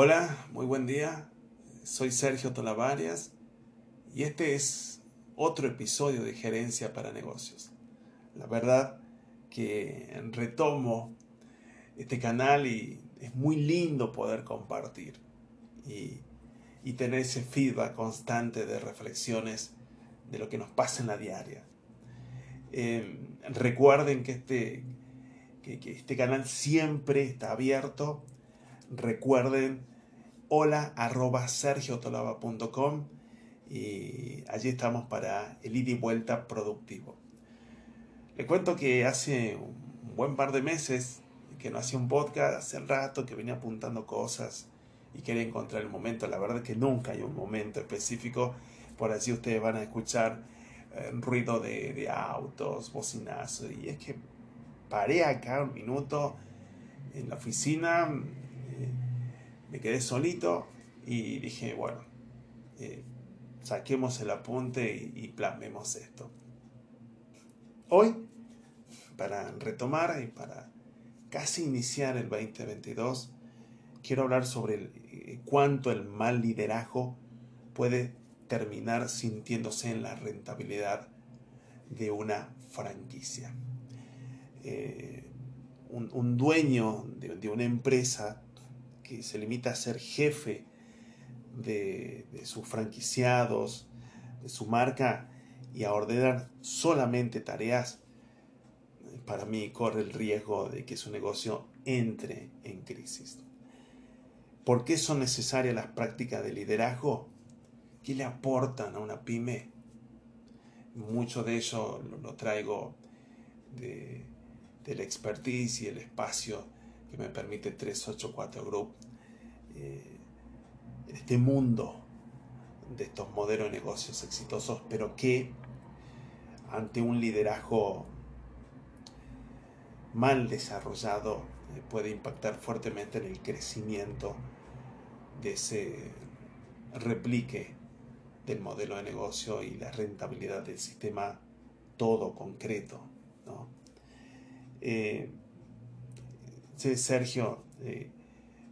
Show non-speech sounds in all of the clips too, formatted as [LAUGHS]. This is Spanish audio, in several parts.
Hola, muy buen día. Soy Sergio Tolavarias y este es otro episodio de Gerencia para Negocios. La verdad que retomo este canal y es muy lindo poder compartir y, tener ese feedback constante de reflexiones de lo que nos pasa en la diaria. Eh, recuerden que este, que este canal siempre está abierto recuerden hola arroba sergiotolava.com y allí estamos para el ida y vuelta productivo. Le cuento que hace un buen par de meses que no hacía un podcast, hace rato que venía apuntando cosas y quería encontrar el momento. La verdad es que nunca hay un momento específico. Por allí ustedes van a escuchar eh, ruido de, de autos, bocinazos. Y es que paré acá un minuto en la oficina, me quedé solito y dije, bueno, eh, saquemos el apunte y, y plasmemos esto. Hoy, para retomar y para casi iniciar el 2022, quiero hablar sobre eh, cuánto el mal liderazgo puede terminar sintiéndose en la rentabilidad de una franquicia. Eh, un, dueño de, una empresa que se limita a ser jefe de, sus franquiciados, de su marca y a ordenar solamente tareas, para mí corre el riesgo de que su negocio entre en crisis. ¿Por qué son necesarias las prácticas de liderazgo? ¿Qué le aportan a una pyme? Mucho de ello lo, traigo de, la expertise y el espacio que me permite 384 Group, eh, este mundo de estos modelos de negocios exitosos, pero que ante un liderazgo mal desarrollado eh, puede impactar fuertemente en el crecimiento de ese replique del modelo de negocio y la rentabilidad del sistema todo concreto. ¿no? Eh, Sergio, eh,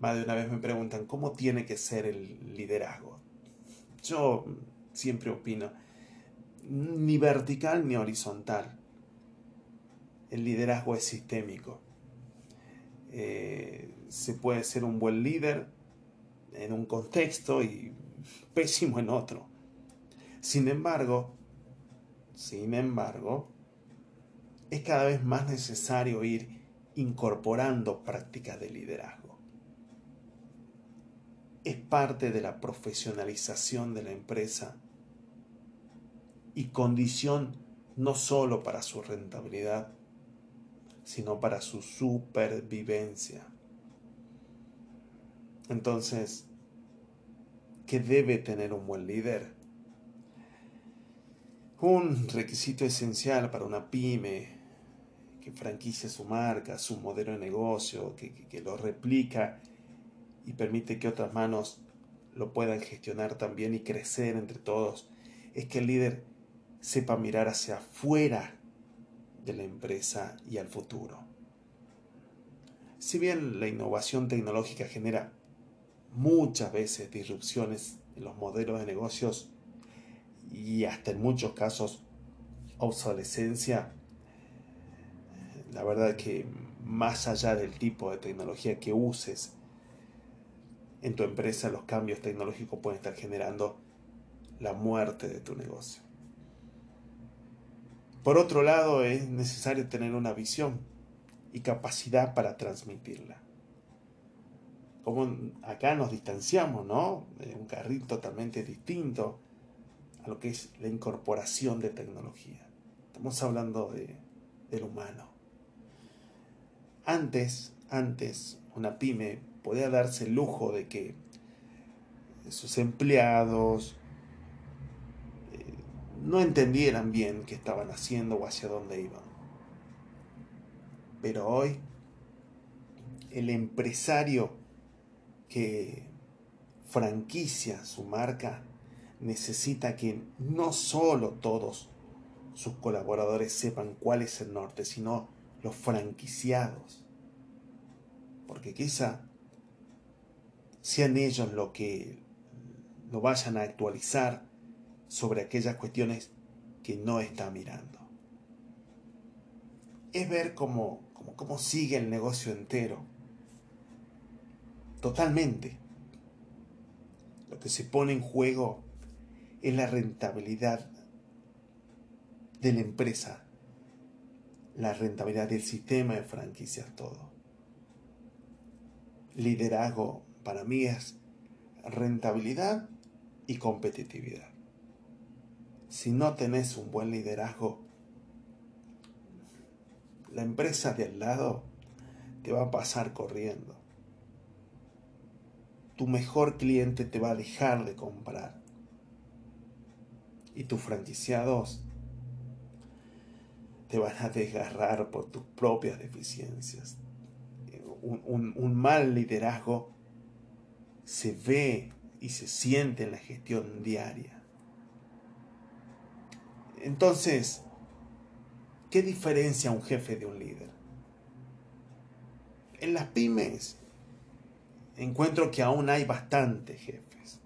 más de una vez me preguntan, ¿cómo tiene que ser el liderazgo? Yo siempre opino, ni vertical ni horizontal. El liderazgo es sistémico. Eh, se puede ser un buen líder en un contexto y [LAUGHS] pésimo en otro. Sin embargo, sin embargo, es cada vez más necesario ir incorporando prácticas de liderazgo. Es parte de la profesionalización de la empresa y condición no solo para su rentabilidad, sino para su supervivencia. Entonces, ¿qué debe tener un buen líder? Un requisito esencial para una pyme que franquicia su marca, su modelo de negocio, que, lo replica y permite que otras manos lo puedan gestionar también y crecer entre todos, es que el líder sepa mirar hacia afuera de la empresa y al futuro. Si bien la innovación tecnológica genera muchas veces disrupciones en los modelos de negocios y hasta en muchos casos obsolescencia, la verdad que más allá del tipo de tecnología que uses en tu empresa, los cambios tecnológicos pueden estar generando la muerte de tu negocio. Por otro lado, es necesario tener una visión y capacidad para transmitirla. Como acá nos distanciamos, ¿no? De un carril totalmente distinto a lo que es la incorporación de tecnología. Estamos hablando de, del humano. Antes, antes, una pyme podía darse el lujo de que sus empleados eh, no entendieran bien qué estaban haciendo o hacia dónde iban. Pero hoy, el empresario que franquicia su marca necesita que no solo todos sus colaboradores sepan cuál es el norte, sino los franquiciados. Porque quizá sean ellos lo que lo vayan a actualizar sobre aquellas cuestiones que no está mirando. Es ver cómo, cómo, cómo sigue el negocio entero. Totalmente. Lo que se pone en juego es la rentabilidad de la empresa, la rentabilidad del sistema de franquicias, todo. Liderazgo para mí es rentabilidad y competitividad. Si no tenés un buen liderazgo, la empresa de al lado te va a pasar corriendo. Tu mejor cliente te va a dejar de comprar. Y tus franquiciados te van a desgarrar por tus propias deficiencias. Un, un mal liderazgo se ve y se siente en la gestión diaria. Entonces, ¿qué diferencia un jefe de un líder? En las pymes encuentro que aún hay bastantes jefes.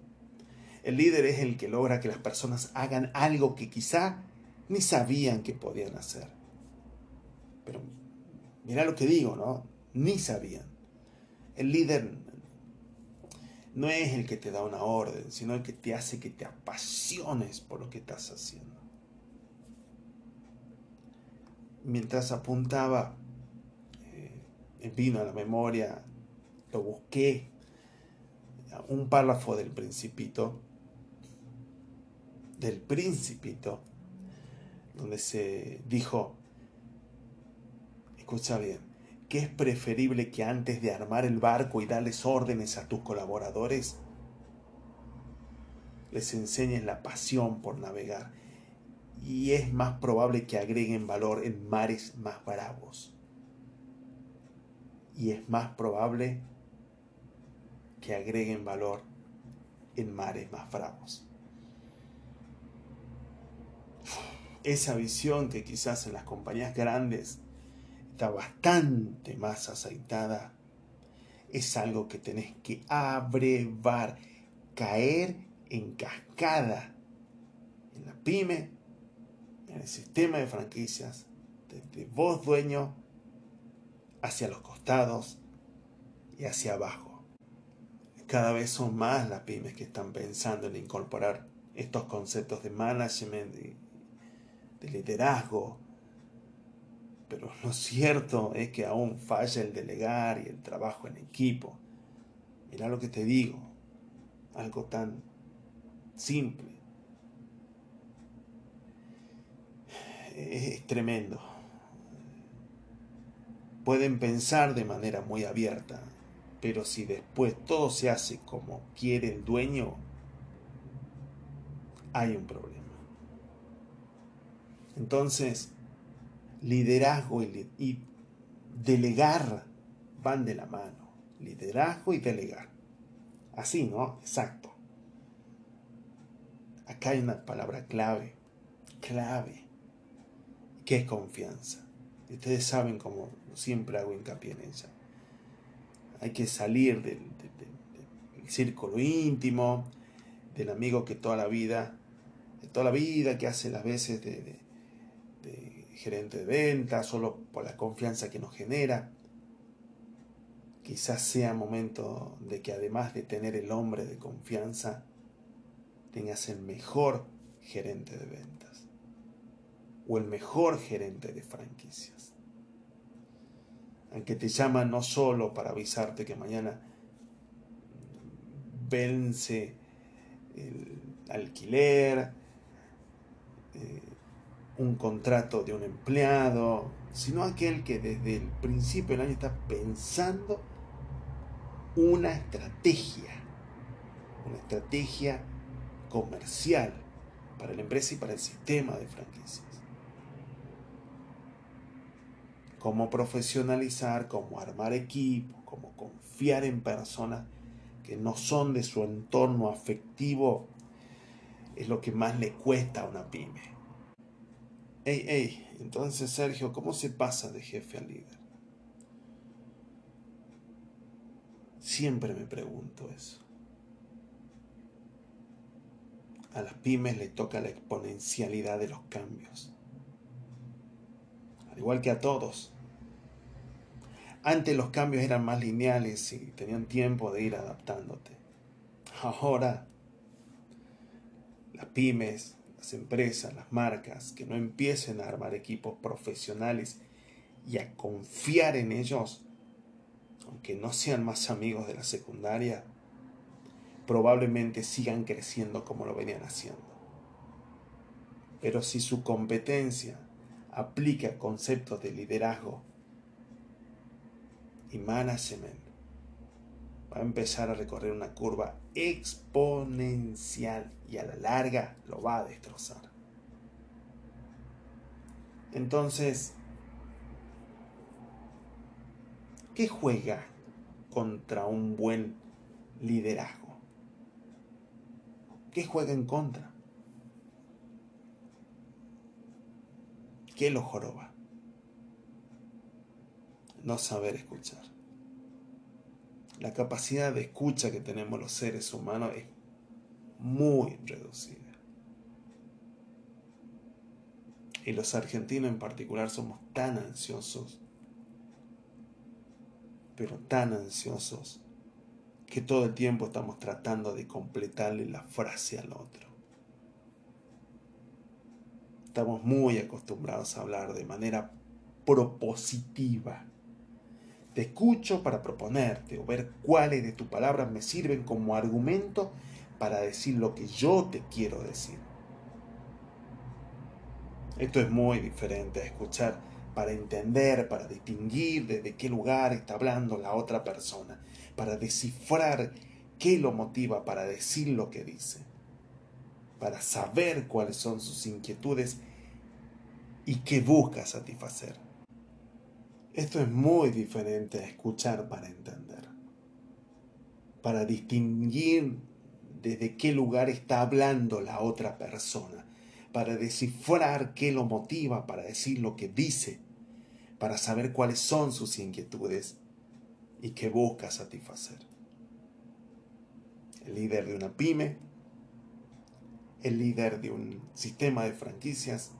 El líder es el que logra que las personas hagan algo que quizá ni sabían que podían hacer. Pero mira lo que digo, ¿no? Ni sabían. El líder no es el que te da una orden, sino el que te hace que te apasiones por lo que estás haciendo. Mientras apuntaba, eh, vino a la memoria, lo busqué, un párrafo del principito, del principito, donde se dijo, escucha bien, que es preferible que antes de armar el barco y darles órdenes a tus colaboradores, les enseñes la pasión por navegar. Y es más probable que agreguen valor en mares más bravos. Y es más probable que agreguen valor en mares más bravos. Esa visión que quizás en las compañías grandes está bastante más aceitada, es algo que tenés que abrevar, caer en cascada en la pyme, en el sistema de franquicias, desde vos dueño hacia los costados y hacia abajo. Cada vez son más las pymes que están pensando en incorporar estos conceptos de management, de liderazgo, pero lo cierto es que aún falla el delegar y el trabajo en equipo. Mira lo que te digo, algo tan simple. Es tremendo. Pueden pensar de manera muy abierta, pero si después todo se hace como quiere el dueño, hay un problema. Entonces, liderazgo y, delegar van de la mano. Liderazgo y delegar. Así, ¿no? Exacto. Acá hay una palabra clave, clave, que es confianza. Ustedes saben cómo siempre hago hincapié en ella. Hay que salir del, círculo íntimo, del amigo que toda la vida, de toda la vida que hace las veces de gerente de ventas, solo por la confianza que nos genera. Quizás sea momento de que además de tener el hombre de confianza, tengas el mejor gerente de ventas o el mejor gerente de franquicias. Aunque te llaman no solo para avisarte que mañana vence el alquiler, eh, un contrato de un empleado, sino aquel que desde el principio del año está pensando una estrategia, una estrategia comercial para la empresa y para el sistema de franquicias. Cómo profesionalizar, cómo armar equipo, cómo confiar en personas que no son de su entorno afectivo, es lo que más le cuesta a una pyme. Ey, ey, entonces Sergio, ¿cómo se pasa de jefe a líder? Siempre me pregunto eso. A las pymes le toca la exponencialidad de los cambios. Al igual que a todos. Antes los cambios eran más lineales y tenían tiempo de ir adaptándote. Ahora, las pymes, las empresas, las marcas, que no empiecen a armar equipos profesionales y a confiar en ellos, aunque no sean más amigos de la secundaria, probablemente sigan creciendo como lo venían haciendo. Pero si su competencia aplica conceptos de liderazgo y management, va a empezar a recorrer una curva exponencial y a la larga lo va a destrozar. Entonces, ¿qué juega contra un buen liderazgo? ¿Qué juega en contra? ¿Qué lo joroba? No saber escuchar. La capacidad de escucha que tenemos los seres humanos es muy reducida. Y los argentinos en particular somos tan ansiosos, pero tan ansiosos, que todo el tiempo estamos tratando de completarle la frase al otro. Estamos muy acostumbrados a hablar de manera propositiva. Te escucho para proponerte o ver cuáles de tus palabras me sirven como argumento para decir lo que yo te quiero decir. Esto es muy diferente a escuchar para entender, para distinguir desde qué lugar está hablando la otra persona, para descifrar qué lo motiva para decir lo que dice, para saber cuáles son sus inquietudes y qué busca satisfacer. Esto es muy diferente a escuchar para entender, para distinguir desde qué lugar está hablando la otra persona, para descifrar qué lo motiva para decir lo que dice, para saber cuáles son sus inquietudes y qué busca satisfacer. El líder de una pyme, el líder de un sistema de franquicias,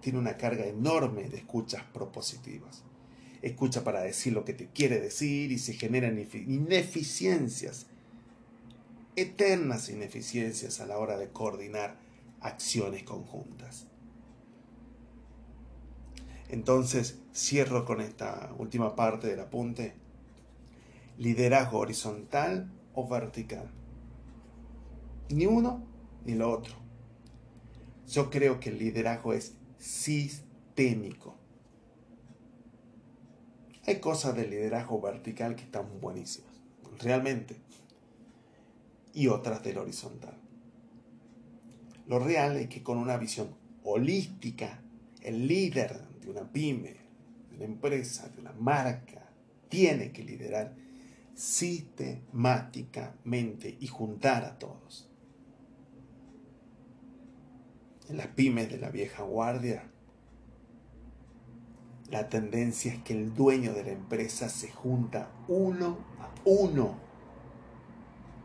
tiene una carga enorme de escuchas propositivas. Escucha para decir lo que te quiere decir y se generan ineficiencias eternas ineficiencias a la hora de coordinar acciones conjuntas. Entonces, cierro con esta última parte del apunte. Liderazgo horizontal o vertical. Ni uno ni lo otro. Yo creo que el liderazgo es sistémico. Hay cosas del liderazgo vertical que están buenísimas. Realmente y otras del horizontal. Lo real es que con una visión holística, el líder de una pyme, de una empresa, de una marca, tiene que liderar sistemáticamente y juntar a todos. En las pymes de la vieja guardia, la tendencia es que el dueño de la empresa se junta uno a uno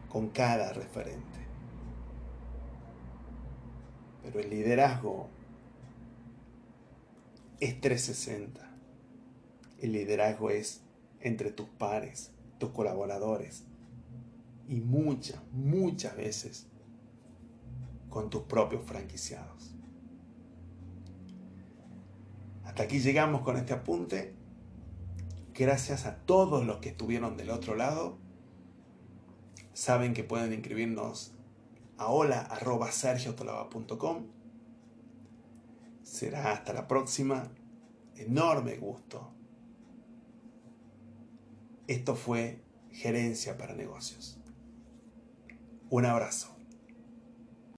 con cada referente. Pero el liderazgo es 360. El liderazgo es entre tus pares, tus colaboradores y muchas, muchas veces con tus propios franquiciados. Hasta aquí llegamos con este apunte. Gracias a todos los que estuvieron del otro lado saben que pueden inscribirnos a hola.sergiotolava.com. Será hasta la próxima. Enorme gusto. Esto fue Gerencia para Negocios. Un abrazo.